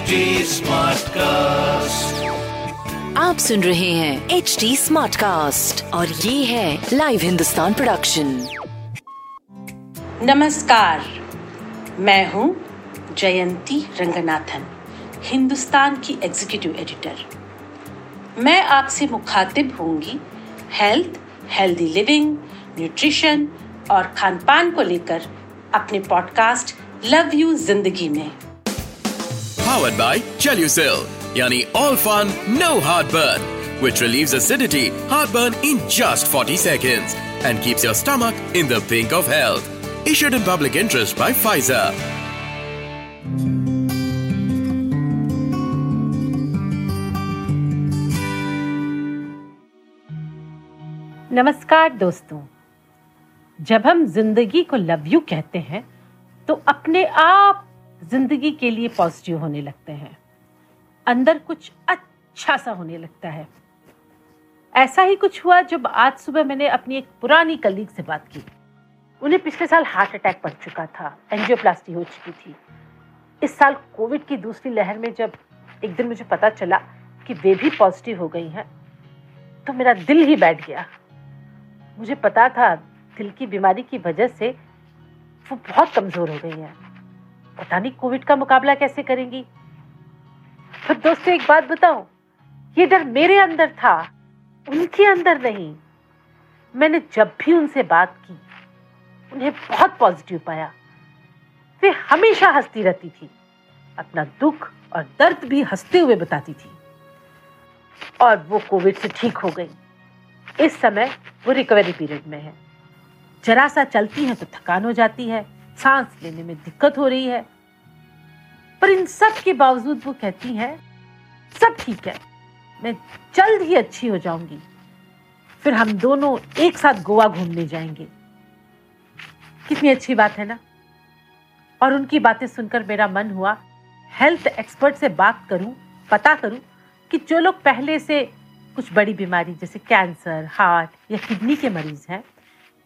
HD Smartcast. आप सुन रहे हैं एच डी स्मार्ट कास्ट और ये है लाइव हिंदुस्तान प्रोडक्शन नमस्कार। मैं हूँ जयंती रंगनाथन हिंदुस्तान की एग्जीक्यूटिव एडिटर मैं आपसे मुखातिब होंगी हेल्थ हेल्दी लिविंग न्यूट्रिशन और खान पान को लेकर अपने पॉडकास्ट लव यू ज़िंदगी में। Powered by Chelucil, yani all fun, no heartburn, which relieves acidity, heartburn in just 40 seconds and keeps your stomach in the pink of health. Issued in public interest by Pfizer. नमस्कार दोस्तों जब हम ज़िंदगी को love you कहते हैं तो अपने आप ज़िंदगी के लिए पॉजिटिव होने लगते हैं। अंदर कुछ अच्छा सा होने लगता है। ऐसा ही कुछ हुआ जब आज सुबह मैंने अपनी एक पुरानी कलीग से बात की। उन्हें पिछले साल हार्ट अटैक पड़ चुका था एंजियोप्लास्टी हो चुकी थी। इस साल कोविड की दूसरी लहर में जब एक दिन मुझे पता चला कि वे भी पॉजिटिव हो गई हैं तो मेरा दिल ही बैठ गया। मुझे पता था दिल की बीमारी की वजह से वो बहुत कमज़ोर हो गई हैं। पता नहीं कोविड का मुकाबला कैसे करेंगी। फिर दोस्तों, एक बात बताऊँ, ये डर मेरे अंदर था, उनके अंदर नहीं। मैंने जब भी उनसे बात की, उन्हें बहुत पॉजिटिव पाया। वे हमेशा हंसती रहती थी, अपना दुख और दर्द भी हँसते हुए बताती थी। और वो कोविड से ठीक हो गई। इस समय वो रिकवरी पीरियड में है। जरा सा चलती है तो थकान हो जाती है। सांस लेने में दिक्कत हो रही है। पर इन सब के बावजूद वो कहती है, सब ठीक है, मैं जल्द ही अच्छी हो जाऊँगी। फिर हम दोनों एक साथ गोवा घूमने जाएँगे। कितनी अच्छी बात है ना? और उनकी बातें सुनकर मेरा मन हुआ, हेल्थ एक्सपर्ट से बात करूँ, पता करूँ कि जो लोग पहले से कुछ बड़ी बीमारी, जैसे कैंसर, हार्ट या किडनी के मरीज़ हैं,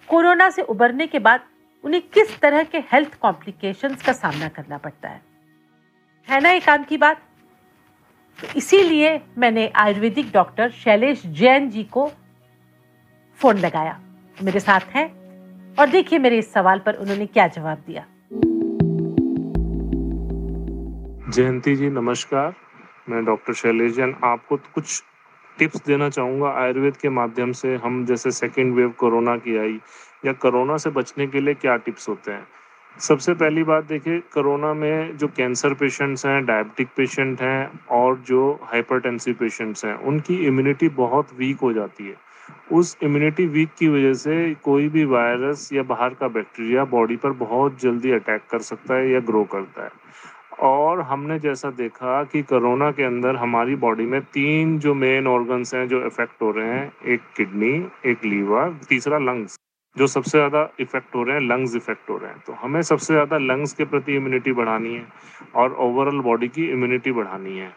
कोरोना से उबरने के बाद उन्हें किस तरह के हेल्थ कॉम्प्लिकेशंस का सामना करना पड़ता है? है ना एक काम की बात? तो इसीलिए मैंने आयुर्वेदिक डॉक्टर शैलेश जैन जी को फ़ोन लगाया। मेरे साथ हैं और देखिए मेरे इस सवाल पर उन्होंने क्या जवाब दिया। जयंती जी, नमस्कार। मैं डॉक्टर शैलेश जैन आपको कुछ टिप्स देना चाहूँगा। आयुर्वेद के माध्यम से हम जैसे सेकेंड वेव कोरोना की आई या कोरोना से बचने के लिए क्या टिप्स होते हैं? सबसे पहली बात देखिए, कोरोना में जो कैंसर पेशेंट्स हैं, डायबिटिक पेशेंट हैं और जो हाइपरटेंसिव पेशेंट्स हैं, उनकी इम्यूनिटी बहुत वीक हो जाती है। उस इम्यूनिटी वीक की वजह से कोई भी वायरस या बाहर का बैक्टीरिया बॉडी पर बहुत जल्दी अटैक कर सकता है या ग्रो करता है। और हमने जैसा देखा कि कोरोना के अंदर हमारी बॉडी में तीन जो मेन ऑर्गन्स हैं जो इफ़ेक्ट हो रहे हैं, एक किडनी, एक लीवर, तीसरा लंग्स। जो सबसे ज़्यादा इफ़ेक्ट हो रहे हैं लंग्स इफ़ेक्ट हो रहे हैं। तो हमें सबसे ज़्यादा लंग्स के प्रति इम्यूनिटी बढ़ानी है और ओवरऑल बॉडी की इम्यूनिटी बढ़ानी है।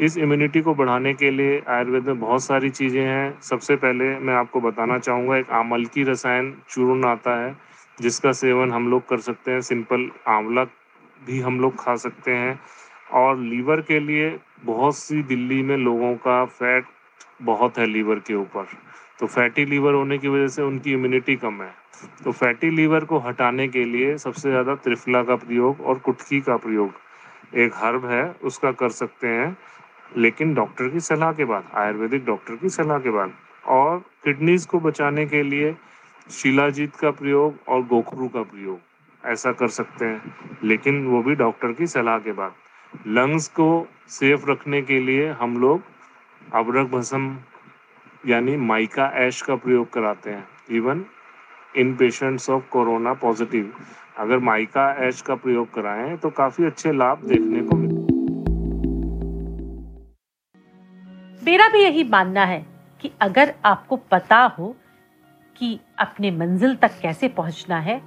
इस इम्यूनिटी को बढ़ाने के लिए आयुर्वेद में बहुत सारी चीज़ें हैं। सबसे पहले मैं आपको बताना चाहूँगा, एक आमल की रसायन चूर्ण आता है, जिसका सेवन हम लोग कर सकते हैं। सिंपल आंवला भी हम लोग खा सकते हैं। और लीवर के लिए बहुत सी दिल्ली में लोगों का फैट बहुत है लीवर के ऊपर। तो फैटी लीवर होने की वजह से उनकी इम्यूनिटी कम है। तो फैटी लीवर को हटाने के लिए सबसे ज़्यादा त्रिफला का प्रयोग और कुटकी का प्रयोग। एक हर्ब है, उसका कर सकते हैं, लेकिन डॉक्टर की सलाह के बाद, आयुर्वेदिक डॉक्टर की सलाह के बाद। और किडनीज को बचाने के लिए शिलाजीत का प्रयोग और गोखरू का प्रयोग, ऐसा कर सकते हैं, लेकिन वो भी डॉक्टर की सलाह के बाद। लंग्स को सेफ़ रखने के लिए हम लोग अबरक भस्म यानी माइका ऐश का प्रयोग कराते हैं even in patients of corona positive अगर माइका ऐश का प्रयोग कराएँ तो काफ़ी अच्छे लाभ देखने को मिलते मेरा भी यही मानना है कि अगर आपको पता हो कि अपने मंजिल तक कैसे पहुँचना है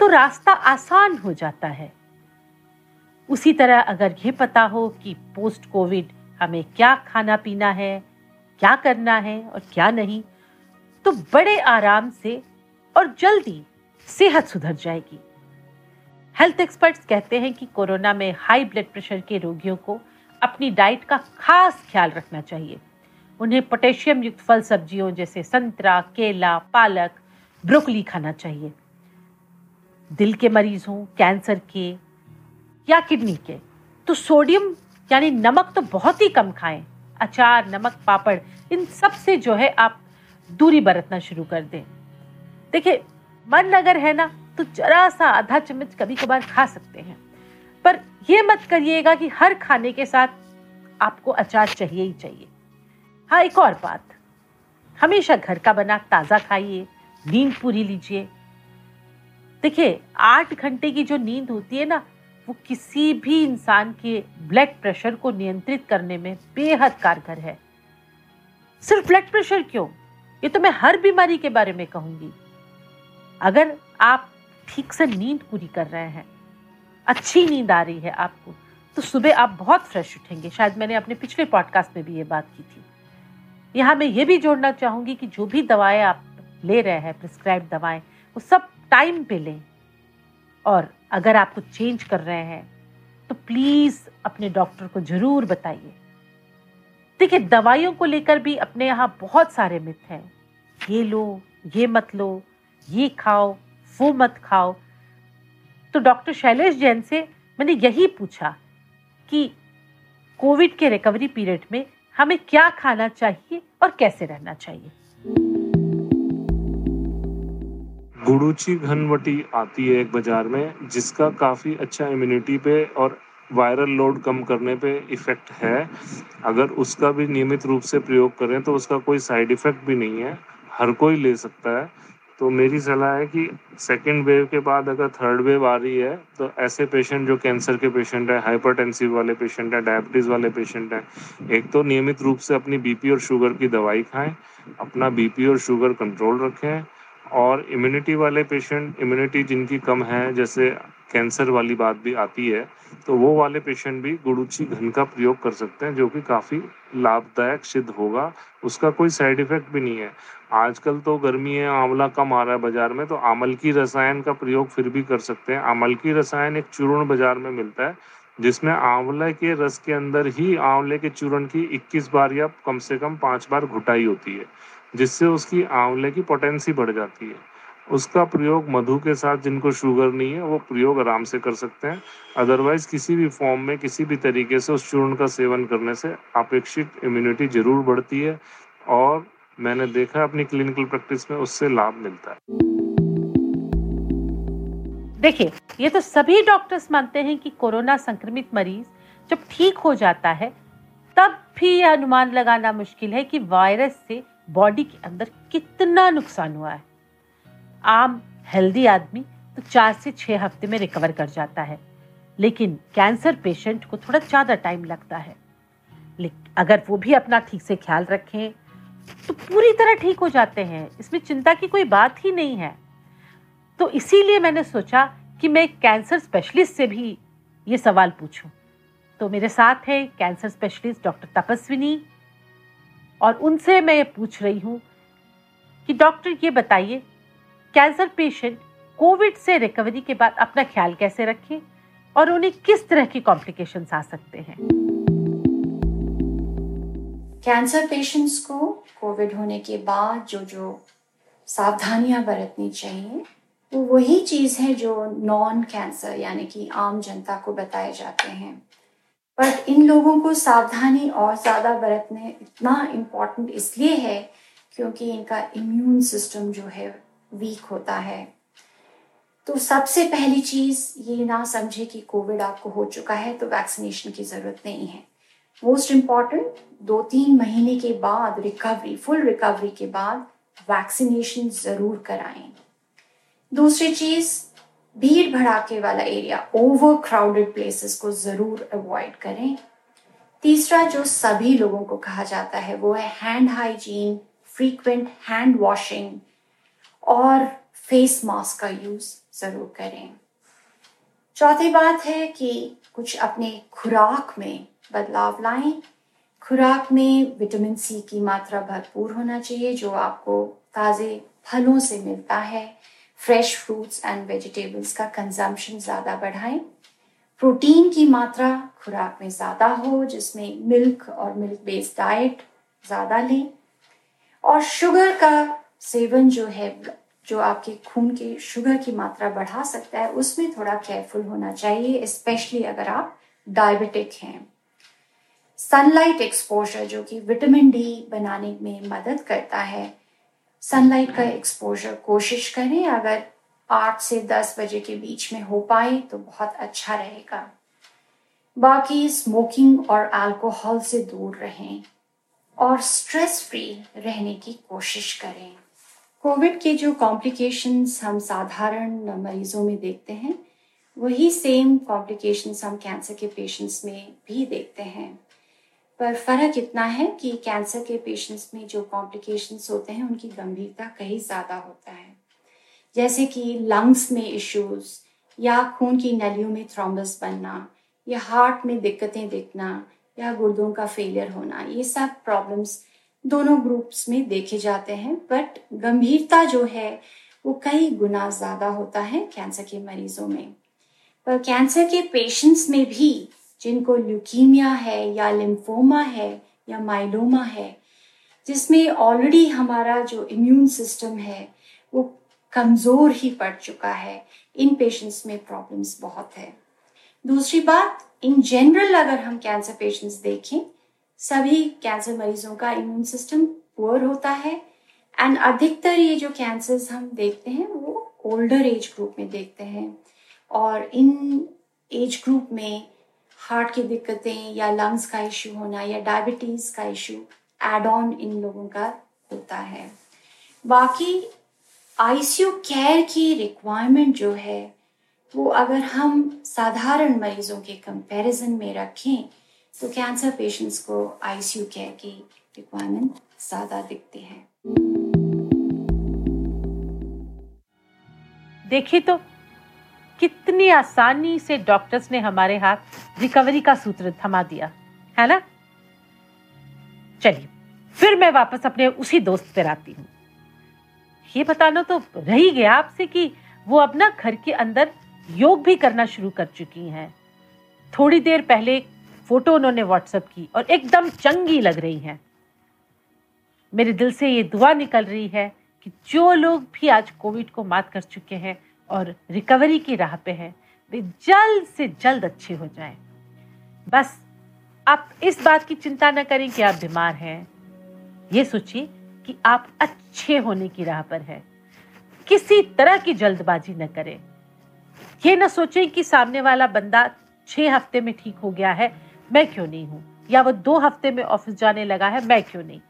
तो रास्ता आसान हो जाता है। उसी तरह अगर यह पता हो कि पोस्ट कोविड हमें क्या खाना पीना है क्या करना है और क्या नहीं तो बड़े आराम से और जल्दी सेहत सुधर जाएगी। हेल्थ एक्सपर्ट्स कहते हैं कि कोरोना में हाई ब्लड प्रेशर के रोगियों को अपनी डाइट का खास ख्याल रखना चाहिए। उन्हें पोटेशियम युक्त फल सब्जियों जैसे संतरा, केला, पालक ब्रोकली खाना चाहिए। दिल के मरीज़ हों कैंसर के या किडनी के तो सोडियम यानी नमक तो बहुत ही कम खाएँ। अचार, नमक, पापड़, इन सबसे जो है आप दूरी बरतना शुरू कर दें। देखिए, मन अगर है ना तो जरा सा आधा चम्मच कभी कभार खा सकते हैं। पर यह मत करिएगा कि हर खाने के साथ आपको अचार चाहिए ही चाहिए। हाँ एक और बात। हमेशा घर का बना ताज़ा खाइए, नींद पूरी लीजिए। देखिए, आठ घंटे की जो नींद होती है ना वो किसी भी इंसान के ब्लड प्रेशर को नियंत्रित करने में बेहद कारगर है। सिर्फ़ ब्लड प्रेशर क्यों? ये तो मैं हर बीमारी के बारे में कहूँगी। अगर आप ठीक से नींद पूरी कर रहे हैं, अच्छी नींद आ रही है आपको तो सुबह आप बहुत फ्रेश उठेंगे। शायद मैंने अपने पिछले पॉडकास्ट में भी ये बात की थी। यहाँ मैं ये भी जोड़ना चाहूँगी कि जो भी दवाएँ आप ले रहे हैं प्रिस्क्राइब दवाएँ, वो सब टाइम पे लें। और अगर आप कुछ चेंज कर रहे हैं तो प्लीज़ अपने डॉक्टर को ज़रूर बताइए। देखिए, दवाइयों को लेकर भी अपने यहाँ बहुत सारे मिथ हैं। ये लो, ये मत लो, ये खाओ, वो मत खाओ। तो डॉक्टर शैलेश जैन से मैंने यही पूछा कि कोविड के रिकवरी पीरियड में हमें क्या खाना चाहिए और कैसे रहना चाहिए? गुड़ूची घनवटी आती है एक बाज़ार में, जिसका काफ़ी अच्छा इम्यूनिटी पे और वायरल लोड कम करने पे इफ़ेक्ट है। अगर उसका भी नियमित रूप से प्रयोग करें तो उसका कोई साइड इफ़ेक्ट भी नहीं है। हर कोई ले सकता है। तो मेरी सलाह है कि सेकेंड वेव के बाद अगर थर्ड वेव आ रही है तो ऐसे पेशेंट जो कैंसर के पेशेंट है हाइपरटेंसिव वाले पेशेंट है डायबिटीज़ वाले पेशेंट हैं, एक तो नियमित रूप से अपनी बीपी और शुगर की दवाई खाएँ, अपना बीपी और शुगर कंट्रोल रखें और इम्यूनिटी वाले पेशेंट इम्यूनिटी जिनकी कम है, जैसे कैंसर वाली बात भी आती है तो वो वाले पेशेंट भी गुड़ूची घन का प्रयोग कर सकते हैं, जो कि काफ़ी लाभदायक सिद्ध होगा। उसका कोई साइड इफ़ेक्ट भी नहीं है। आजकल तो गर्मी है, आंवला कम आ रहा है बाज़ार में तो आमल की रसायन का प्रयोग फिर भी कर सकते हैं। आमल की रसायन एक चूर्ण बाज़ार में मिलता है, जिसमें आंवले के रस के अंदर ही, आंवले के चूर्ण की 21 बार या कम से कम पाँच बार घुटाई होती है। जिससे उसकी आंवले की पोटेंसी बढ़ जाती है। उसका प्रयोग मधु के साथ जिनको शुगर नहीं है, वो प्रयोग आराम से कर सकते हैं। अदरवाइज़ किसी भी फॉर्म में, किसी भी तरीके से उस चूर्ण का सेवन करने से अपेक्षित इम्यूनिटी ज़रूर बढ़ती है और मैंने देखा अपनी क्लिनिकल प्रैक्टिस में उससे लाभ मिलता है। देखिए, ये तो सभी डॉक्टर्स मानते हैं कि कोरोना संक्रमित मरीज़ जब ठीक हो जाता है, तब भी यह अनुमान लगाना मुश्किल है कि वायरस से बॉडी के अंदर कितना नुकसान हुआ है? आम हेल्दी आदमी तो चार से छह हफ़्ते में रिकवर कर जाता है। लेकिन कैंसर पेशेंट को थोड़ा ज़्यादा टाइम लगता है। लेकिन अगर वो भी अपना ठीक से ख्याल रखें तो पूरी तरह ठीक हो जाते हैं। इसमें चिंता की कोई बात ही नहीं है। तो इसीलिए मैंने सोचा कि मैं कैंसर स्पेशलिस्ट से भी ये सवाल पूछूँ। तो मेरे साथ है कैंसर स्पेशलिस्ट डॉक्टर तपस्विनी। और उनसे मैं पूछ रही हूँ कि डॉक्टर ये बताइए, कैंसर पेशेंट कोविड से रिकवरी के बाद अपना ख्याल कैसे रखें और उन्हें किस तरह की कॉम्प्लिकेशन आ सकते हैं? कैंसर पेशेंट्स को कोविड होने के बाद जो जो सावधानियाँ बरतनी चाहिए, वो वही चीज़ है जो नॉन कैंसर यानी कि आम जनता को बताए जाते हैं। पर इन लोगों को सावधानी और ज़्यादा बरतने इतना इम्पोर्टेंट इसलिए है क्योंकि इनका इम्यून सिस्टम जो है वीक होता है। तो सबसे पहली चीज़ ये ना समझे कि कोविड आपको हो चुका है तो वैक्सीनेशन की ज़रूरत नहीं है। मोस्ट इंपॉर्टेंट दो तीन महीने के बाद रिकवरी फुल रिकवरी के बाद वैक्सीनेशन ज़रूर कराएँ। दूसरी चीज़ भीड़ भड़ाके वाला एरिया ओवर क्राउडेड प्लेसेस को ज़रूर अवॉइड करें। तीसरा जो सभी लोगों को कहा जाता है, वो है hand hygiene frequent hand washing और फेस मास्क का यूज़ ज़रूर करें। चौथी बात है कि कुछ अपने खुराक में बदलाव लाएँ। खुराक में विटामिन सी की मात्रा भरपूर होना चाहिए, जो आपको ताज़े फलों से मिलता है। फ्रेश फ्रूट्स एंड वेजिटेबल्स का कंजम्पशन ज़्यादा बढ़ाएँ। प्रोटीन की मात्रा खुराक में ज़्यादा हो, जिसमें मिल्क और मिल्क बेस्ड डाइट ज़्यादा लें। और शुगर का सेवन जो है, जो आपके खून के शुगर की मात्रा बढ़ा सकता है, उसमें थोड़ा केयरफुल होना चाहिए स्पेशली अगर आप डायबिटिक हैं। सनलाइट एक्सपोजर जो कि विटामिन डी बनाने में मदद करता है। सनलाइट का एक्सपोजर कोशिश करें। अगर आठ से दस बजे के बीच में हो पाए तो बहुत अच्छा रहेगा। बाकी स्मोकिंग और अल्कोहल से दूर रहें और स्ट्रेस फ्री रहने की कोशिश करें। कोविड के जो कॉम्प्लिकेशंस हम साधारण मरीजों में देखते हैं, वही सेम कॉम्प्लिकेशंस हम कैंसर के पेशेंट्स में भी देखते हैं। पर फ़र्क इतना है कि कैंसर के पेशेंट्स में जो कॉम्प्लिकेशंस होते हैं, उनकी गंभीरता कहीं ज़्यादा होता है। जैसे कि लंग्स में इश्यूज़ या खून की नलियों में थ्रोम्बस बनना या हार्ट में दिक्कतें दिखना या गुर्दों का फेलियर होना, ये सब प्रॉब्लम्स दोनों ग्रुप्स में देखे जाते हैं। बट गंभीरता जो है, वो कई गुना ज़्यादा होता है कैंसर के मरीजों में। पर कैंसर के पेशेंट्स में भी जिनको ल्यूकीमिया है या लिम्फोमा है या माइलोमा है, जिसमें ऑलरेडी हमारा जो इम्यून सिस्टम है, वो कमज़ोर ही पड़ चुका है। इन पेशेंट्स में प्रॉब्लम्स बहुत है। दूसरी बात इन जनरल अगर हम कैंसर पेशेंट्स देखें, सभी कैंसर मरीजों का इम्यून सिस्टम पुअर होता है। एंड अधिकतर ये जो कैंसर्स हम देखते हैं, वो ओल्डर एज ग्रुप में देखते हैं। और इन एज ग्रुप में हार्ट की दिक्कतें या लंग्स का इश्यू होना या डायबिटीज़ का इश्यू एड ऑन इन लोगों का होता है। बाकी आईसीयू केयर की रिक्वायरमेंट जो है, वो अगर हम साधारण मरीजों के कंपैरिजन में रखें तो कैंसर पेशेंट्स को आईसीयू केयर की रिक्वायरमेंट ज़्यादा दिखती है। देखिए तो कितनी आसानी से डॉक्टर्स ने हमारे हाथ रिकवरी का सूत्र थमा दिया, है ना? चलिए, फिर मैं वापस अपने उसी दोस्त पर आती हूँ। ये बताना तो रह गया आपसे कि वो अपना घर के अंदर योग भी करना शुरू कर चुकी हैं। थोड़ी देर पहले फ़ोटो उन्होंने व्हाट्सएप की और एकदम चंगी लग रही हैं। मेरे दिल से ये दुआ निकल रही है कि जो लोग भी आज कोविड को मात कर चुके हैं और रिकवरी की राह पे हैं, वे जल्द से जल्द अच्छे हो जाएँ। बस, आप इस बात की चिंता न करें कि आप बीमार हैं। ये सोचिए कि आप अच्छे होने की राह पर हैं। किसी तरह की जल्दबाजी न करें। ये न सोचें कि सामने वाला बंदा छह हफ़्ते में ठीक हो गया है, मैं क्यों नहीं हूँ? या वो दो हफ़्ते में ऑफ़िस जाने लगा है, मैं क्यों नहीं?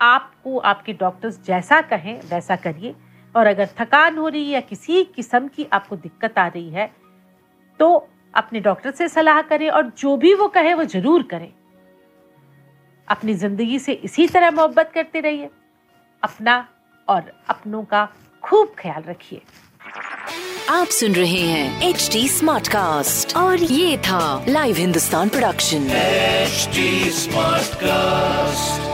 आपको आपके डॉक्टर्स जैसा कहें, वैसा करिए। और अगर थकान हो रही है या किसी किस्म की आपको दिक्कत आ रही है तो अपने डॉक्टर से सलाह करें और जो भी वो कहे वो ज़रूर करें। अपनी ज़िंदगी से इसी तरह मोहब्बत करते रहिए। अपना और अपनों का खूब ख्याल रखिए। आप सुन रहे हैं एच डी स्मार्ट कास्ट और ये था live Hindustan production smart cast